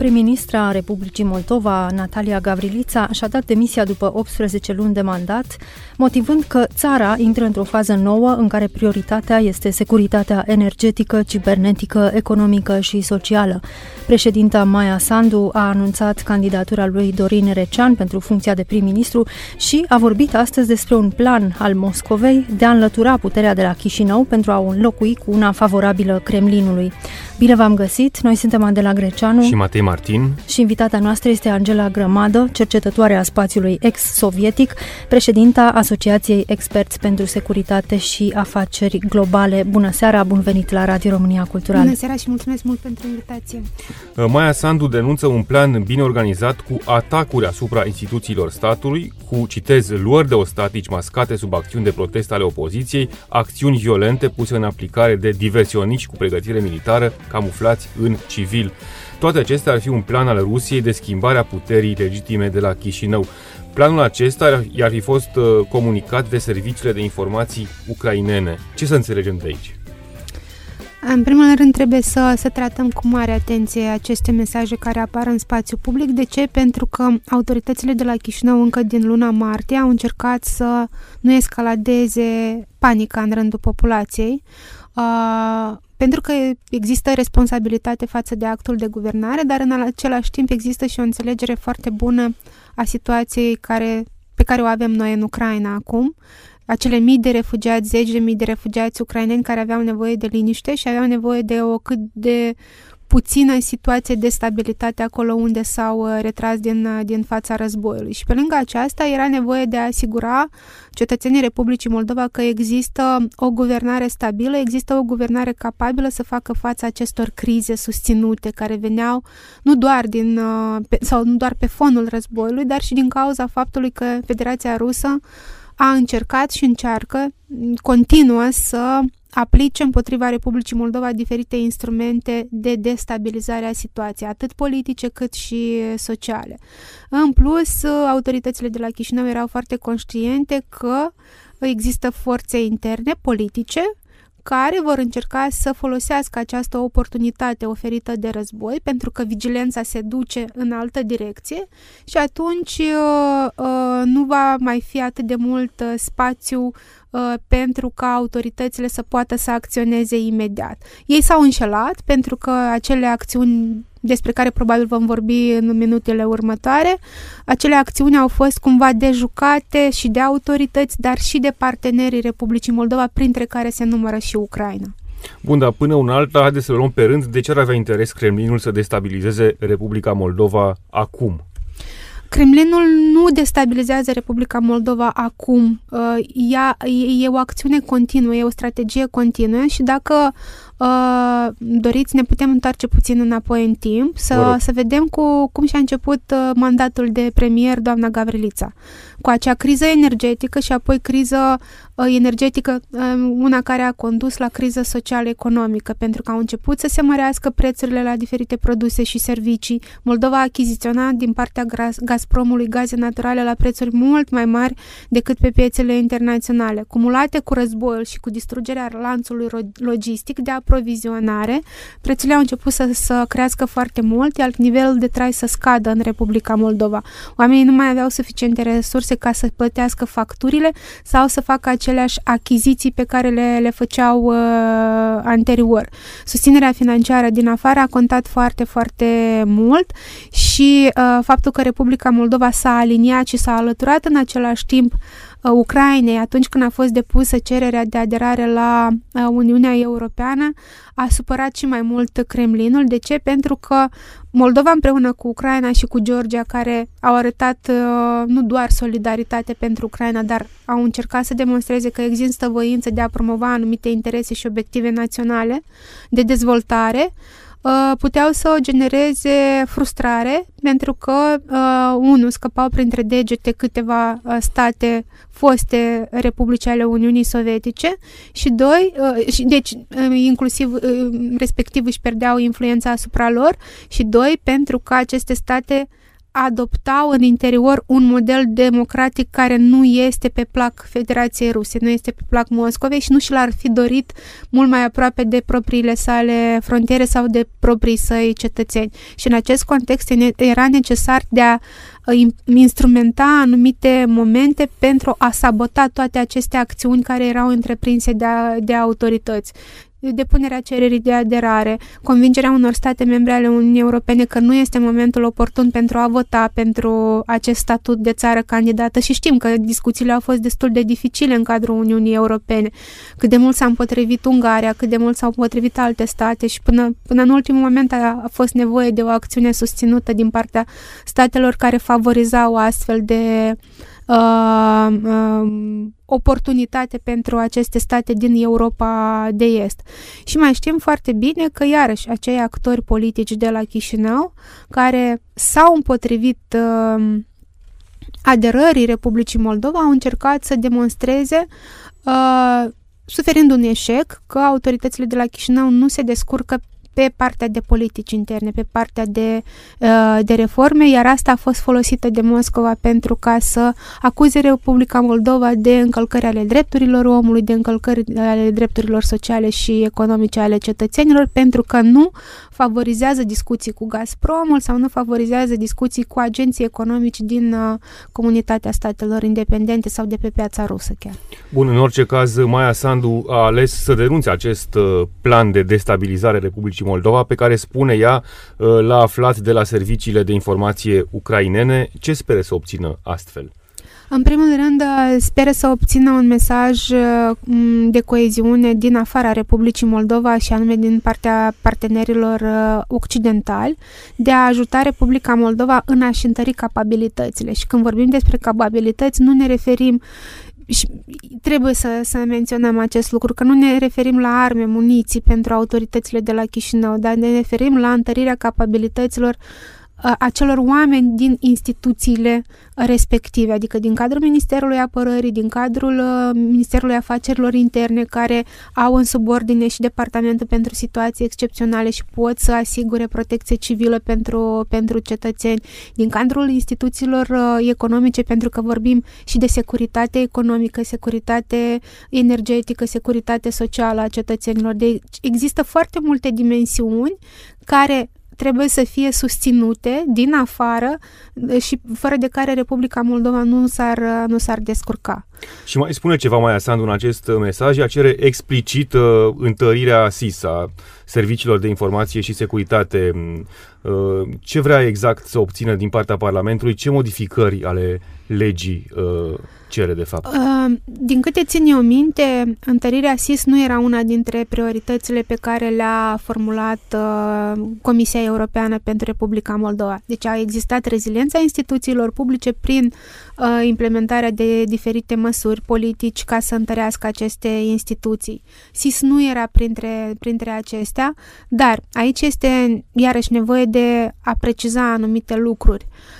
Prim-ministra Republicii Moldova, Natalia Gavrilița, și-a dat demisia după 18 luni de mandat, motivând că țara intră într-o fază nouă în care prioritatea este securitatea energetică, cibernetică, economică și socială. Președinta Maia Sandu a anunțat candidatura lui Dorin Recean pentru funcția de prim-ministru și a vorbit astăzi despre un plan al Moscovei de a înlătura puterea de la Chișinău pentru a o înlocui cu una favorabilă Kremlinului. Bine v-am găsit! Noi suntem Adela Greceanu și Matei Martin și invitata noastră este Angela Grămadă, cercetătoare a spațiului ex-sovietic, președinta Asociației Experți pentru Securitate și Afaceri Globale. Bună seara, bun venit la Radio România Cultural! Bună seara și mulțumesc mult pentru invitație! Uh, Maia Sandu denunță un plan bine organizat cu atacuri asupra instituțiilor statului, cu, citez, luări de ostatici mascate sub acțiuni de protest ale opoziției, acțiuni violente puse în aplicare de diversioniști cu pregătire militară, camuflați în civil. Toate acestea ar fi un plan al Rusiei de schimbare a puterii legitime de la Chișinău. Planul acesta i-ar fi fost uh, comunicat de serviciile de informații ucrainene. Ce să înțelegem de aici? În primul rând trebuie să, să tratăm cu mare atenție aceste mesaje care apar în spațiu public. De ce? Pentru că autoritățile de la Chișinău încă din luna martie au încercat să nu escaladeze panica în rândul populației. Uh, pentru că există responsabilitate față de actul de guvernare, dar în același timp există și o înțelegere foarte bună a situației care, pe care o avem noi în Ucraina acum, acele mii de refugiați, zeci de mii de refugiați ucraineni care aveau nevoie de liniște și aveau nevoie de o cât de puțină situație de stabilitate acolo unde s-au uh, retras din, uh, din fața războiului. Și pe lângă aceasta era nevoie de a asigura cetățenii Republicii Moldova că există o guvernare stabilă, există o guvernare capabilă să facă față acestor crize susținute care veneau nu doar din uh, sau nu doar pe fonul războiului, dar și din cauza faptului că Federația Rusă a încercat și încearcă, continuă să aplice împotriva Republicii Moldova diferite instrumente de destabilizare a situației, atât politice cât și sociale. În plus, autoritățile de la Chișinău erau foarte conștiente că există forțe interne politice care vor încerca să folosească această oportunitate oferită de război, pentru că vigilența se duce în altă direcție și atunci uh, uh, nu va mai fi atât de mult uh, spațiu pentru ca autoritățile să poată să acționeze imediat. Ei s-au înșelat pentru că acele acțiuni despre care probabil vom vorbi în minutele următoare. Acele acțiuni au fost cumva dejucate și de autorități, dar și de partenerii Republicii Moldova, printre care se numără și Ucraina. Bun, dar până un alta, haideți să luăm pe rând. De ce ar avea interes Kremlinul să destabilizeze Republica Moldova acum? Kremlinul nu destabilizează Republica Moldova acum. Uh, ea, e o acțiune continuă, e o strategie continuă și dacă Uh, doriți, ne putem întoarce puțin înapoi în timp, să, să vedem cu cum și-a început uh, mandatul de premier doamna Gavrilița. Cu acea criză energetică și apoi criză uh, energetică, uh, una care a condus la criză social-economică, pentru că au început să se mărească prețurile la diferite produse și servicii. Moldova a achiziționat din partea Gazpromului gaze naturale la prețuri mult mai mari decât pe piețele internaționale. Cumulate cu războiul și cu distrugerea lanțului logistic de a aprovizionare, prețurile au început să, să crească foarte mult, iar nivelul de trai să scadă în Republica Moldova. Oamenii nu mai aveau suficiente resurse ca să plătească facturile sau să facă aceleași achiziții pe care le, le făceau uh, anterior. Susținerea financiară din afară a contat foarte, foarte mult și uh, faptul că Republica Moldova s-a aliniat și s-a alăturat în același timp Uh, Ucrainei atunci când a fost depusă cererea de aderare la uh, Uniunea Europeană a supărat și mai mult Kremlinul. De ce? Pentru că Moldova împreună cu Ucraina și cu Georgia, care au arătat uh, nu doar solidaritate pentru Ucraina, dar au încercat să demonstreze că există voință de a promova anumite interese și obiective naționale de dezvoltare, uh, puteau să genereze frustrare pentru că, uh, unu, scăpau printre degete câteva uh, state foste republici ale Uniunii Sovietice și doi, și, deci inclusiv respectiv își pierdeau influența asupra lor și doi, pentru că aceste state adoptau în interior un model democratic care nu este pe plac Federației Ruse, nu este pe plac Moscovei și nu și l-ar fi dorit mult mai aproape de propriile sale frontiere sau de proprii săi cetățeni. Și în acest context era necesar de a uh, instrumenta anumite momente pentru a sabota toate aceste acțiuni care erau întreprinse de, a, de autorități depunerea cererii de aderare, convingerea unor state membre ale Uniunii Europene că nu este momentul oportun pentru a vota pentru acest statut de țară candidată și știm că discuțiile au fost destul de dificile în cadrul Uniunii Europene, cât de mult s-a împotrivit Ungaria, cât de mult s-au împotrivit alte state și până, până în ultimul moment a, a fost nevoie de o acțiune susținută din partea statelor care favorizau astfel de uh, uh, oportunitate pentru aceste state din Europa de Est. Și mai știm foarte bine că, iarăși, acei actori politici de la Chișinău, care s-au împotrivit uh, aderării Republicii Moldova, au încercat să demonstreze uh, suferind un eșec, că autoritățile de la Chișinău nu se descurcă pe partea de politici interne, pe partea de, uh, de reforme, iar asta a fost folosită de Moscova pentru ca să acuze Republica Moldova de încălcări ale drepturilor omului, de încălcări ale drepturilor sociale și economice ale cetățenilor, pentru că nu favorizează discuții cu Gazpromul sau nu favorizează discuții cu agenții economici din uh, comunitatea statelor independente sau de pe piața rusă chiar. Bun, în orice caz, Maia Sandu a ales să denunțe acest uh, plan de destabilizare Republicii Moldova, pe care spune ea uh, l-a aflat de la serviciile de informație ucrainene. Ce spere să obțină astfel? În primul rând, uh, speră să obțină un mesaj uh, de coeziune din afara Republicii Moldova și anume din partea partenerilor occidentali de a ajuta Republica Moldova în a-și întări capabilitățile. Și când vorbim despre capabilități, nu ne referim și trebuie să, să menționăm acest lucru, că nu ne referim la arme, muniții pentru autoritățile de la Chișinău, dar ne referim la întărirea capabilităților acelor oameni din instituțiile respective, adică din cadrul Ministerului Apărării, din cadrul uh, Ministerului Afacerilor Interne, care au în subordine și Departamentul pentru Situații Excepționale și pot să asigure protecție civilă pentru, pentru cetățeni, din cadrul instituțiilor uh, economice, pentru că vorbim și de securitate economică, securitate energetică, securitate socială a cetățenilor. Deci există foarte multe dimensiuni care trebuie să fie susținute din afară și fără de care Republica Moldova nu s-ar, nu s-ar descurca. Și mai spune ceva mai Sandu în acest mesaj, ea cere explicit uh, întărirea SISA, Serviciilor de Informație și Securitate. Uh, ce vrea exact să obțină din partea Parlamentului? Ce modificări ale legii uh, cere, de fapt? Uh, din câte țin eu minte, întărirea SIS nu era una dintre prioritățile pe care le-a formulat uh, Comisia Europeană pentru Republica Moldova. Deci a existat reziliența instituțiilor publice prin uh, implementarea de diferite măsuri politici ca să întărească aceste instituții. SIS nu era printre, printre acestea, dar aici este iarăși nevoie de a preciza anumite lucruri. Uh, Uh,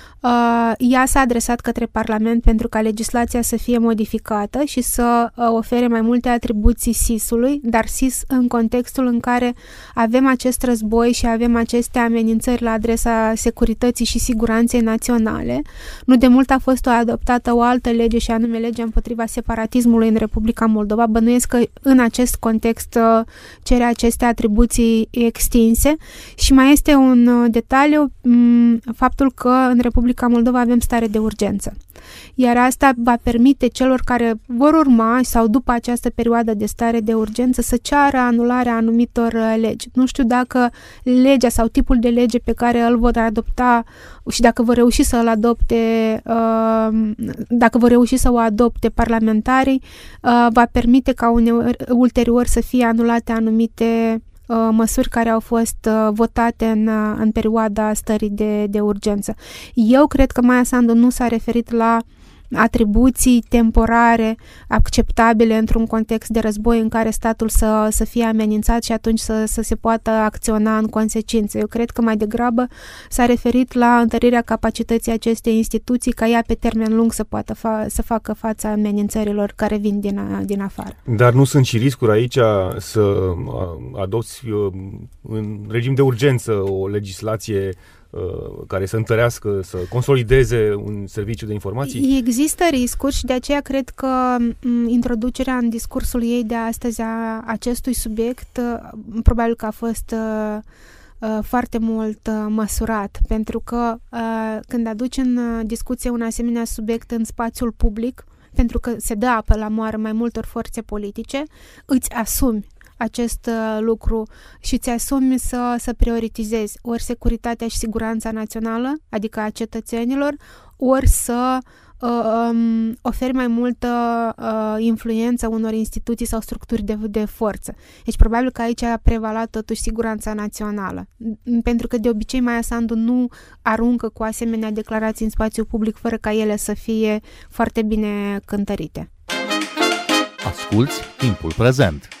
ea s-a adresat către Parlament pentru ca legislația să fie modificată și să uh, ofere mai multe atribuții SIS-ului, dar SIS în contextul în care avem acest război și avem aceste amenințări la adresa securității și siguranței naționale. Nu de mult a fost adoptată o altă lege și anume legea împotriva separatismului în Republica Moldova. Bănuiesc că în acest context uh, cere aceste atribuții extinse și mai este un detaliu, mm, faptul că în Republica Republica Moldova avem stare de urgență. Iar asta va permite celor care vor urma sau după această perioadă de stare de urgență să ceară anularea anumitor uh, legi. Nu știu dacă legea sau tipul de lege pe care îl vor adopta și dacă vor reuși să îl adopte, uh, dacă vor reuși să o adopte parlamentarii, uh, va permite ca ulterior să fie anulate anumite Uh, măsuri care au fost uh, votate în, uh, în perioada stării de, de urgență. Eu cred că Maia Sandu nu s-a referit la atribuții temporare acceptabile într-un context de război în care statul să, să fie amenințat și atunci să, să se poată acționa în consecință. Eu cred că mai degrabă s-a referit la întărirea capacității acestei instituții ca ea pe termen lung să poată fa- să facă fața amenințărilor care vin din, din afară. Dar nu sunt și riscuri aici să adopți în regim de urgență o legislație Uh, care să întărească, să consolideze un serviciu de informații? Există riscuri și de aceea cred că introducerea în discursul ei de astăzi a acestui subiect uh, probabil că a fost uh, foarte mult măsurat, pentru că când aduci în discuție un asemenea subiect în spațiul public, pentru că se dă apă la moară mai multor forțe politice, îți asumi acest uh, lucru și ți asumi să, să prioritizezi ori securitatea și siguranța națională, adică a cetățenilor, ori să uh, um, oferi mai multă uh, influență unor instituții sau structuri de, de forță. Deci probabil că aici a prevalat totuși siguranța națională. Pentru că de obicei Maia Sandu nu aruncă cu asemenea declarații în spațiu public fără ca ele să fie foarte bine cântărite. Asculți timpul prezent!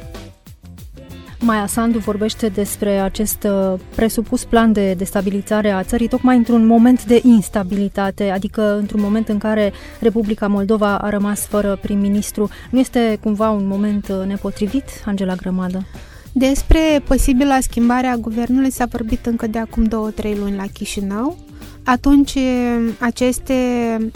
Maia Sandu vorbește despre acest uh, presupus plan de destabilizare a țării tocmai într-un moment de instabilitate, adică într-un moment în care Republica Moldova a rămas fără prim-ministru. Nu este cumva un moment uh, nepotrivit, Angela Grămadă? Despre posibila schimbare a guvernului s-a vorbit încă de acum două-trei luni la Chișinău. Atunci aceste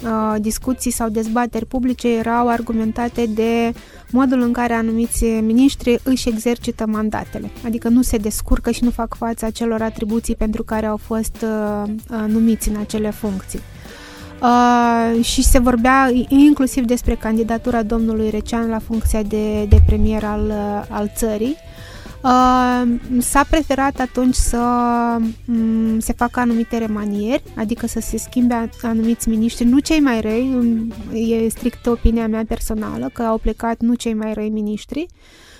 uh, discuții sau dezbateri publice erau argumentate de modul în care anumiți miniștri își exercită mandatele, adică nu se descurcă și nu fac față acelor atribuții pentru care au fost uh, numiți în acele funcții. Uh, și se vorbea inclusiv despre candidatura domnului Recean la funcția de, de premier al, al țării. Uh, s-a preferat atunci să um, se facă anumite remanieri, adică să se schimbe anumiți miniștri, nu cei mai răi, e strict opinia mea personală, că au plecat nu cei mai răi miniștri,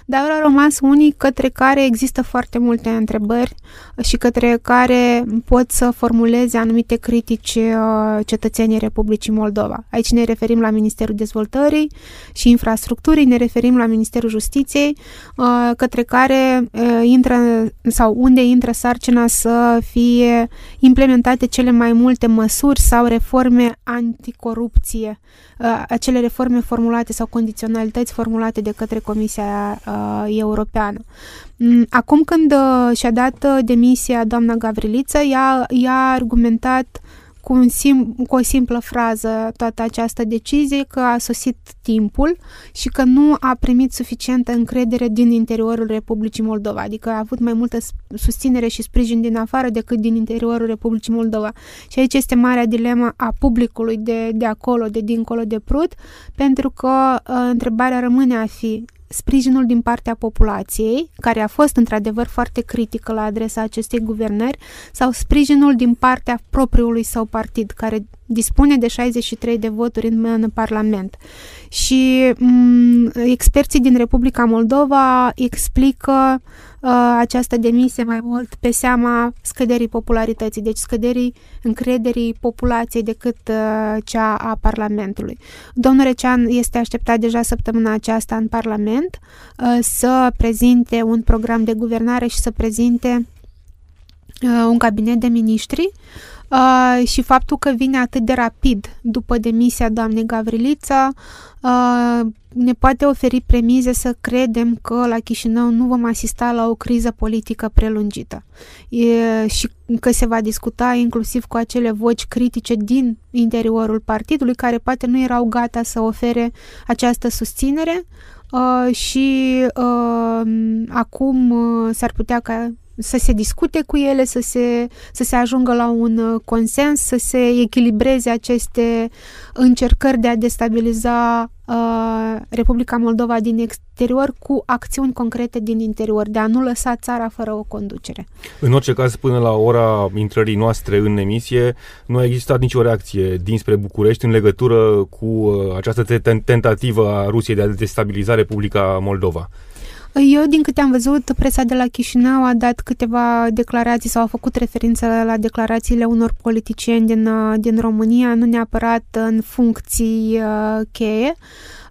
dar au rămas unii către care există foarte multe întrebări și către care pot să formuleze anumite critici uh, cetățenii Republicii Moldova. Aici ne referim la Ministerul Dezvoltării și Infrastructurii, ne referim la Ministerul Justiției, uh, către care uh, intră sau unde intră sarcina să fie implementate cele mai multe măsuri sau reforme anticorupție, acele reforme formulate sau condiționalități formulate de către Comisia uh, europeană. Mm, acum când uh, și-a dat uh, demisia doamna Gavriliță, ea, ea a argumentat cu, un sim, cu o simplă frază toată această decizie că a sosit timpul și că nu a primit suficientă încredere din interiorul Republicii Moldova, adică a avut mai multă susținere și sprijin din afară decât din interiorul Republicii Moldova. Și aici este marea dilemă a publicului de, de acolo, de dincolo de Prut, pentru că uh, întrebarea rămâne a fi sprijinul din partea populației, care a fost într-adevăr foarte critică la adresa acestei guvernări, sau sprijinul din partea propriului său partid, care dispune de 63 de voturi în, în Parlament. Și m- mm, experții din Republica Moldova explică uh, această demisie mai mult pe seama scăderii popularității, deci scăderii încrederii populației decât uh, cea a Parlamentului. Domnul Recean este așteptat deja săptămâna aceasta în Parlament uh, să prezinte un program de guvernare și să prezinte uh, un cabinet de miniștri uh, și faptul că vine atât de rapid după demisia doamnei Gavrilița uh, ne poate oferi premize să credem că la Chișinău nu vom asista la o criză politică prelungită. E, și că se va discuta inclusiv cu acele voci critice din interiorul partidului care poate nu erau gata să ofere această susținere uh, și uh, acum uh, s-ar putea ca să se discute cu ele, să se, să se ajungă la un uh, consens, să se echilibreze aceste încercări de a destabiliza uh, Republica Moldova din exterior cu acțiuni concrete din interior, de a nu lăsa țara fără o conducere. În orice caz, până la ora intrării noastre în emisie, nu a existat nicio reacție dinspre București în legătură cu uh, această tentativă a Rusiei de a destabiliza Republica Moldova. Eu, din câte am văzut, presa de la Chișinău a dat câteva declarații sau a făcut referință la declarațiile unor politicieni din, uh, din România, nu neapărat în funcții uh, cheie,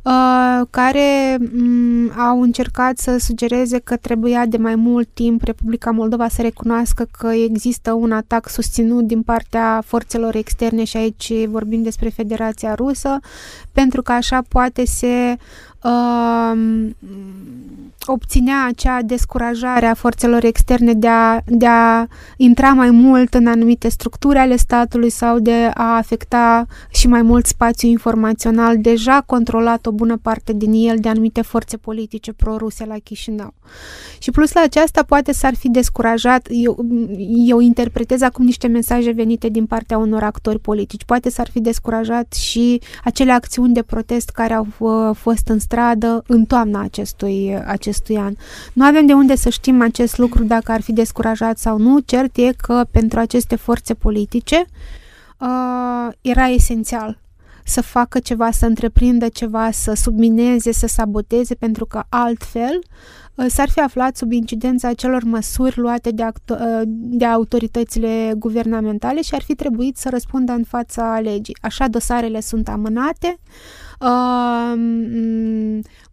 uh, care um, au încercat să sugereze că trebuia de mai mult timp Republica Moldova să recunoască că există un atac susținut din partea forțelor externe și aici vorbim despre Federația Rusă, pentru că așa poate se uh, obținea acea descurajare a forțelor externe de a, de a intra mai mult în anumite structuri ale statului sau de a afecta și mai mult spațiu informațional deja controlat o bună parte din el de anumite forțe politice pro-ruse la Chișinău. Și plus la aceasta poate s-ar fi descurajat, eu, eu interpretez acum niște mesaje venite din partea unor actori politici, poate s-ar fi descurajat și acele acțiuni de protest care au uh, fost în stradă în toamna acestui, acestui an. Nu avem de unde să știm acest lucru dacă ar fi descurajat sau nu, cert e că pentru aceste forțe politice uh, era esențial să facă ceva, să întreprindă ceva, să submineze, să saboteze, pentru că altfel uh, s-ar fi aflat sub incidența acelor măsuri luate de, uh, de autoritățile guvernamentale și ar fi trebuit să răspundă în fața legii. Așa dosarele sunt amânate, uh,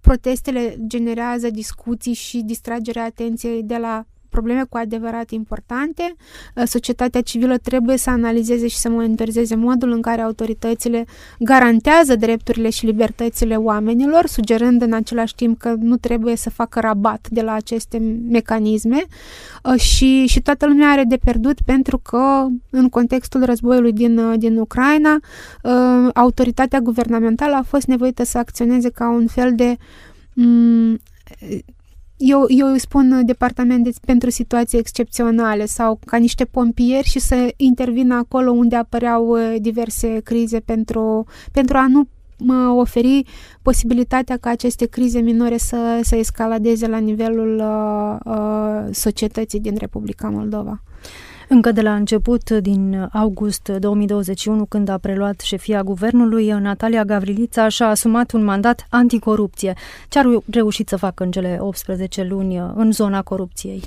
protestele generează discuții și distragerea atenției de la probleme cu adevărat importante. Uh, societatea civilă trebuie să analizeze și să monitorizeze modul în care autoritățile garantează drepturile și libertățile oamenilor, sugerând în același timp că nu trebuie să facă rabat de la aceste mecanisme uh, și, și toată lumea are de pierdut pentru că în contextul războiului din, uh, din Ucraina autoritatea guvernamentală a fost nevoită să acționeze ca un fel de mm, eu, eu îi spun departament de, pentru situații excepționale sau ca niște pompieri și să intervină acolo unde apăreau uh, diverse crize pentru, pentru a nu mă oferi posibilitatea ca aceste crize minore să, să escaladeze la nivelul uh, uh, societății din Republica Moldova. Încă de la început, din august 2021, când a preluat șefia guvernului, Natalia Gavrilița și-a asumat un mandat anticorupție. Ce a reușit să facă în cele 18 luni în zona corupției?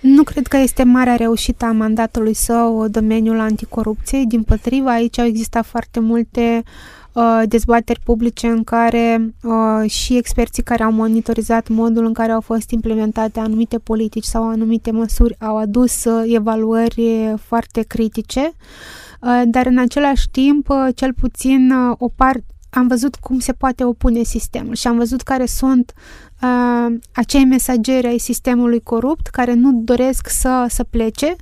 Nu cred că este marea reușită a mandatului său domeniul anticorupției. Din potriva, aici au existat foarte multe uh, Uh, dezbateri publice în care uh, și experții care au monitorizat modul în care au fost implementate anumite politici sau anumite măsuri au adus uh, evaluări foarte critice, dar în același timp, cel puțin o parte am văzut cum se poate opune sistemul și am văzut care sunt uh, acei mesageri ai sistemului corupt care nu doresc să, să plece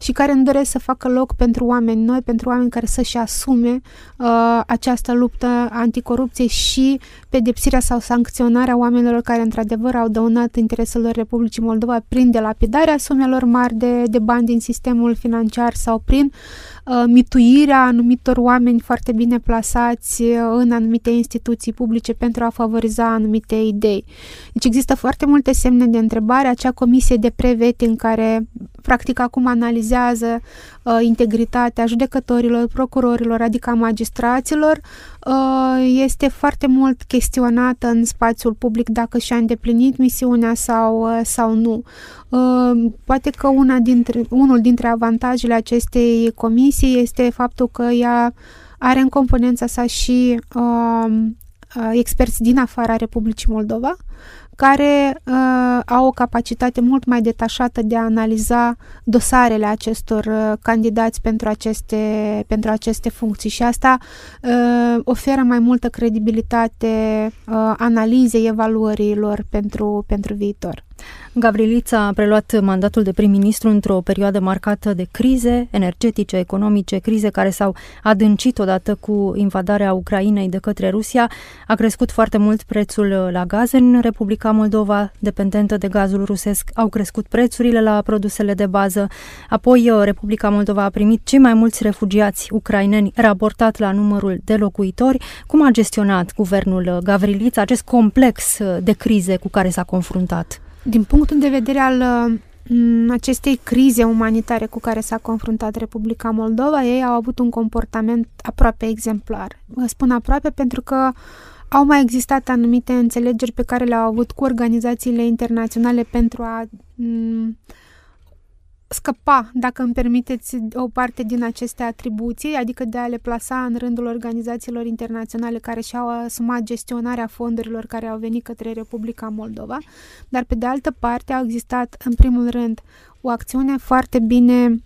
și care nu doresc să facă loc pentru oameni noi, pentru oameni care să-și asume uh, această luptă anticorupție și pedepsirea sau sancționarea oamenilor care într-adevăr au dăunat intereselor Republicii Moldova prin delapidarea sumelor mari de, de bani din sistemul financiar sau prin uh, mituirea anumitor oameni foarte bine plasați uh, în anumite instituții publice pentru a favoriza anumite idei. Deci există foarte multe semne de întrebare. Acea comisie de pre-vetting care practic acum analizează uh, integritatea judecătorilor, procurorilor, adică a magistraților, uh, este foarte mult chestionată în spațiul public dacă și-a îndeplinit misiunea sau, uh, sau nu. Uh, poate că una dintre, unul dintre avantajele acestei comisii este faptul că ea are în componența sa și uh, uh, experți din afara Republicii Moldova, care uh, au o capacitate mult mai detașată de a analiza dosarele acestor uh, candidați pentru aceste, pentru aceste funcții și asta uh, oferă mai multă credibilitate uh, analizei evaluărilor pentru, pentru viitor. Gavrilița a preluat mandatul de prim-ministru într-o perioadă marcată de crize energetice, economice, crize care s-au adâncit odată cu invadarea Ucrainei de către Rusia. A crescut foarte mult prețul la gaz în Republica Moldova, dependentă de gazul rusesc, au crescut prețurile la produsele de bază. Apoi, uh, Republica Moldova a primit cei mai mulți refugiați ucraineni raportat la numărul de locuitori. Cum a gestionat guvernul Gavrilița acest complex de crize cu care s-a confruntat? Din punctul de vedere al acestei crize umanitare cu care s-a confruntat Republica Moldova, ei au avut un comportament aproape exemplar. Spun aproape pentru că au mai existat anumite înțelegeri pe care le-au avut cu organizațiile internaționale pentru a scăpa, dacă îmi permiteți, o parte din aceste atribuții, adică de a le plasa în rândul organizațiilor internaționale care și-au asumat gestionarea fondurilor care au venit către Republica Moldova, dar pe de altă parte au existat, în primul rând, o acțiune foarte bine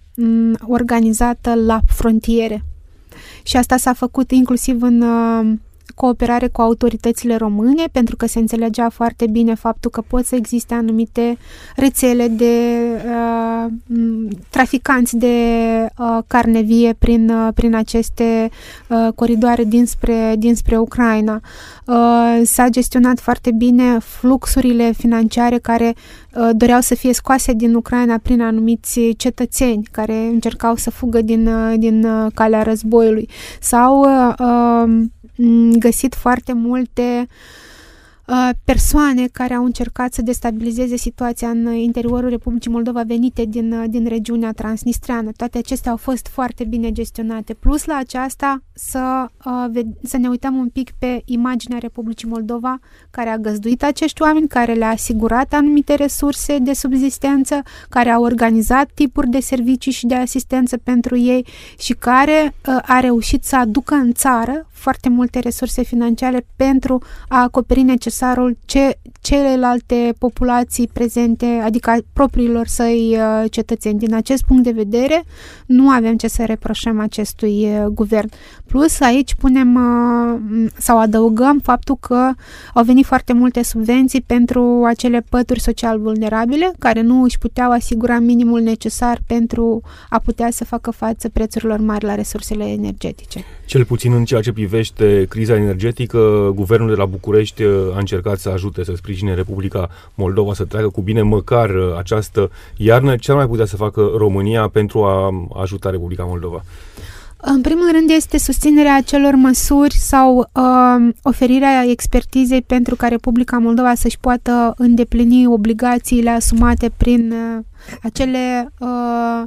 organizată la frontiere. Și asta s-a făcut inclusiv în uh, cooperare cu autoritățile române, pentru că se înțelegea foarte bine faptul că pot să existe anumite rețele de uh, traficanți de uh, carne vie prin, uh, prin aceste uh, coridoare dinspre, dinspre Ucraina. Uh, s-a gestionat foarte bine fluxurile financiare care uh, doreau să fie scoase din Ucraina prin anumiți cetățeni care încercau să fugă din, uh, din uh, calea războiului sau uh, uh găsit foarte multe Uh, persoane care au încercat să destabilizeze situația în interiorul Republicii Moldova venite din, uh, din regiunea transnistreană. Toate acestea au fost foarte bine gestionate. Plus la aceasta să, uh, să ne uităm un pic pe imaginea Republicii Moldova care a găzduit acești oameni, care le-a asigurat anumite resurse de subzistență, care a organizat tipuri de servicii și de asistență pentru ei și care a reușit să aducă în țară foarte multe resurse financiare pentru a acoperi necesarul ce celelalte populații prezente, adică propriilor săi uh, cetățeni. Din acest punct de vedere, nu avem ce să reproșăm acestui uh, guvern. Plus, aici punem uh, sau adăugăm faptul că au venit foarte multe subvenții pentru acele pături social vulnerabile, care nu își puteau asigura minimul necesar pentru a putea să facă față prețurilor mari la resursele energetice. Cel puțin în ceea ce privește criza energetică, guvernul de la București a încercat să ajute să sprijine Republica Moldova să treacă cu bine măcar această iarnă. Ce ar mai putea să facă România pentru a ajuta Republica Moldova? În primul rând este susținerea acelor măsuri sau uh, oferirea expertizei pentru ca Republica Moldova să-și poată îndeplini obligațiile asumate prin uh, acele uh,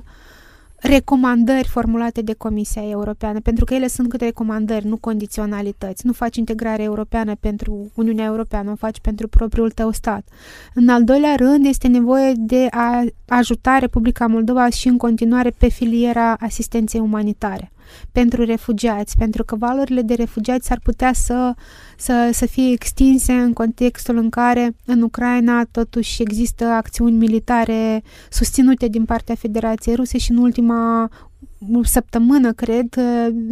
recomandări formulate de Comisia Europeană, pentru că ele sunt câte recomandări, nu condiționalități. Nu faci integrare europeană pentru Uniunea Europeană, o faci pentru propriul tău stat. În al doilea rând, este nevoie de a ajuta Republica Moldova și în continuare pe filiera asistenței umanitare pentru refugiați, pentru că valorile de refugiați ar putea să, să, să fie extinse în contextul în care în Ucraina totuși există acțiuni militare susținute din partea Federației Ruse și în ultima săptămână, cred,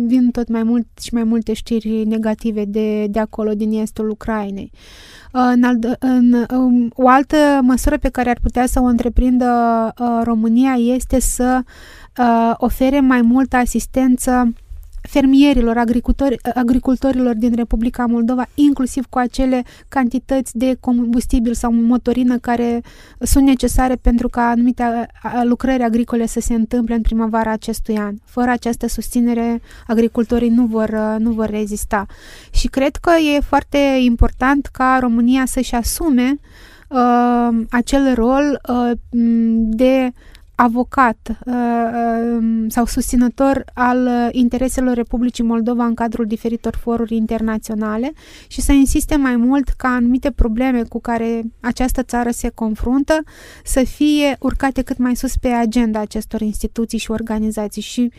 vin tot mai mult și mai multe știri negative de, de acolo, din estul Ucrainei. În, al, în, în, o altă măsură pe care ar putea să o întreprindă uh, România este să uh, ofere mai multă asistență fermierilor, agricultori, agricultorilor din Republica Moldova, inclusiv cu acele cantități de combustibil sau motorină care sunt necesare pentru ca anumite lucrări agricole să se întâmple în primăvara acestui an. Fără această susținere, agricultorii nu vor, nu vor rezista. Și cred că e foarte important ca România să-și asume uh, acel rol uh, de avocat uh, uh, sau susținător al uh, intereselor Republicii Moldova în cadrul diferitor foruri internaționale și să insiste mai mult ca anumite probleme cu care această țară se confruntă să fie urcate cât mai sus pe agenda acestor instituții și organizații. Și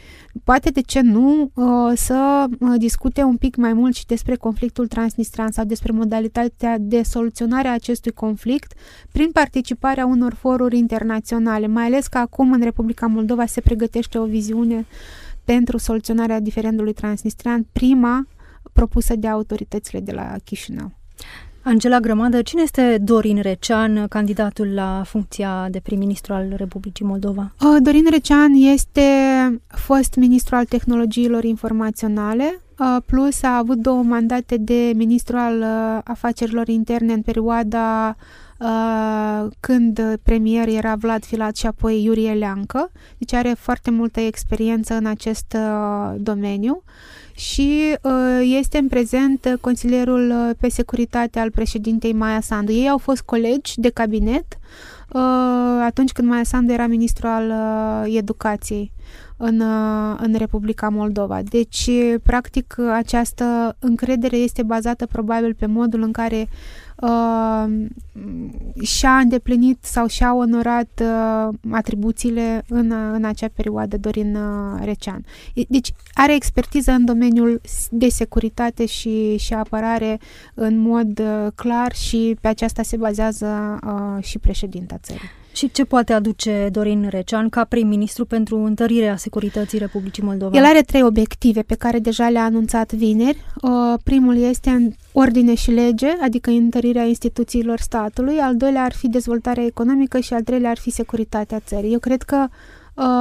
poate de ce nu să discute un pic mai mult și despre conflictul transnistran sau despre modalitatea de soluționare a acestui conflict prin participarea unor foruri internaționale, mai ales că acum în Republica Moldova se pregătește o viziune pentru soluționarea diferendului transnistrian, prima propusă de autoritățile de la Chișinău. Angela Grămadă, cine este Dorin Recean, candidatul la funcția de prim-ministru al Republicii Moldova? Dorin Recean este fost ministru al tehnologiilor informaționale, plus a avut două mandate de ministru al afacerilor interne în perioada când premier era Vlad Filat și apoi Iurie Leancă, deci are foarte multă experiență în acest domeniu și este în prezent consilierul pe securitate al președintei Maia Sandu. Ei au fost colegi de cabinet atunci când Maia Sandu era ministru al educației în, în Republica Moldova. Deci, practic, această încredere este bazată probabil pe modul în care uh, și-a îndeplinit sau și-a onorat uh, atribuțiile în, în acea perioadă Dorin uh, Recean. Deci are expertiză în domeniul de securitate și, și apărare în mod uh, clar și pe aceasta se bazează uh, și președinta țării. Și ce poate aduce Dorin Recean ca prim-ministru pentru întărirea securității Republicii Moldova? El are trei obiective pe care deja le-a anunțat vineri. Primul este în ordine și lege, adică întărirea instituțiilor statului, al doilea ar fi dezvoltarea economică și al treilea ar fi securitatea țării. Eu cred că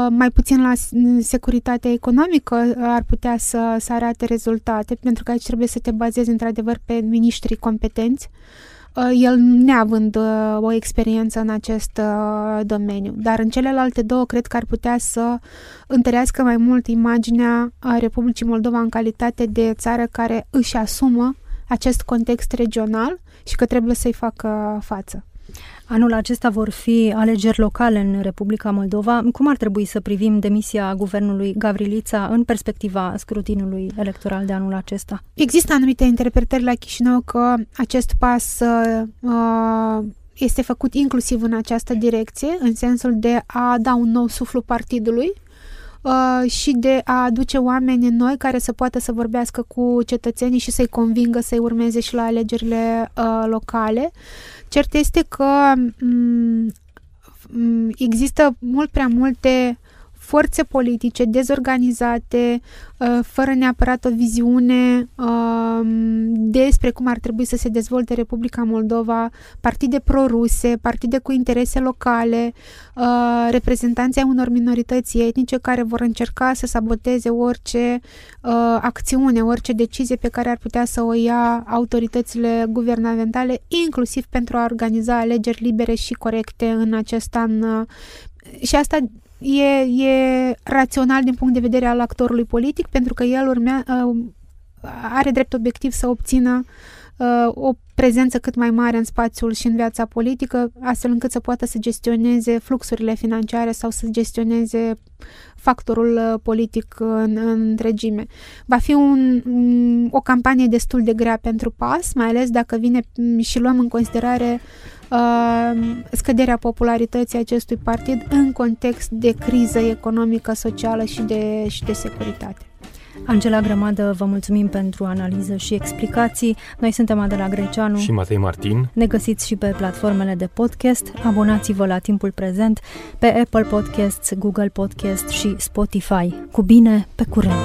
mai puțin la securitatea economică ar putea să, să arate rezultate, pentru că aici trebuie să te bazezi într-adevăr pe miniștrii competenți Uh, el neavând uh, o experiență în acest uh, domeniu. Dar în celelalte două cred că ar putea să întărească mai mult imaginea Republicii Moldova în calitate de țară care își asumă acest context regional și că trebuie să-i facă față. Anul acesta vor fi alegeri locale în Republica Moldova. Cum ar trebui să privim demisia guvernului Gavrilița în perspectiva scrutinului electoral de anul acesta? Există anumite interpretări la Chișinău că acest pas uh, este făcut inclusiv în această direcție, în sensul de a da un nou suflu partidului uh, și de a aduce oameni noi care să poată să vorbească cu cetățenii și să-i convingă să-i urmeze și la alegerile uh, locale. Cert este că mm, mm, există mult prea multe forțe politice dezorganizate, uh, fără neapărat o viziune um, despre cum ar trebui să se dezvolte Republica Moldova, partide proruse, partide cu interese locale, uh, reprezentanții unor minorități etnice care vor încerca să saboteze orice uh, acțiune, orice decizie pe care ar putea să o ia autoritățile guvernamentale, inclusiv pentru a organiza alegeri libere și corecte în acest an. Și asta e, e rațional din punct de vedere al actorului politic, pentru că el urmea, uh, are drept obiectiv să obțină uh, o prezență cât mai mare în spațiul și în viața politică, astfel încât să poată să gestioneze fluxurile financiare sau să gestioneze factorul uh, politic în, în regime. Va fi un, o campanie destul de grea pentru PAS, mai ales dacă vine și luăm în considerare uh, Ehm, scăderea popularității acestui partid în context de criză economică, socială și de, și de securitate. Angela Grămadă, vă mulțumim pentru analiză și explicații. Noi suntem Adela Greceanu și Matei Martin. Ne găsiți și pe platformele de podcast. Abonați-vă la timpul prezent pe Apple Podcasts, Google Podcast și Spotify. Cu bine, pe curent!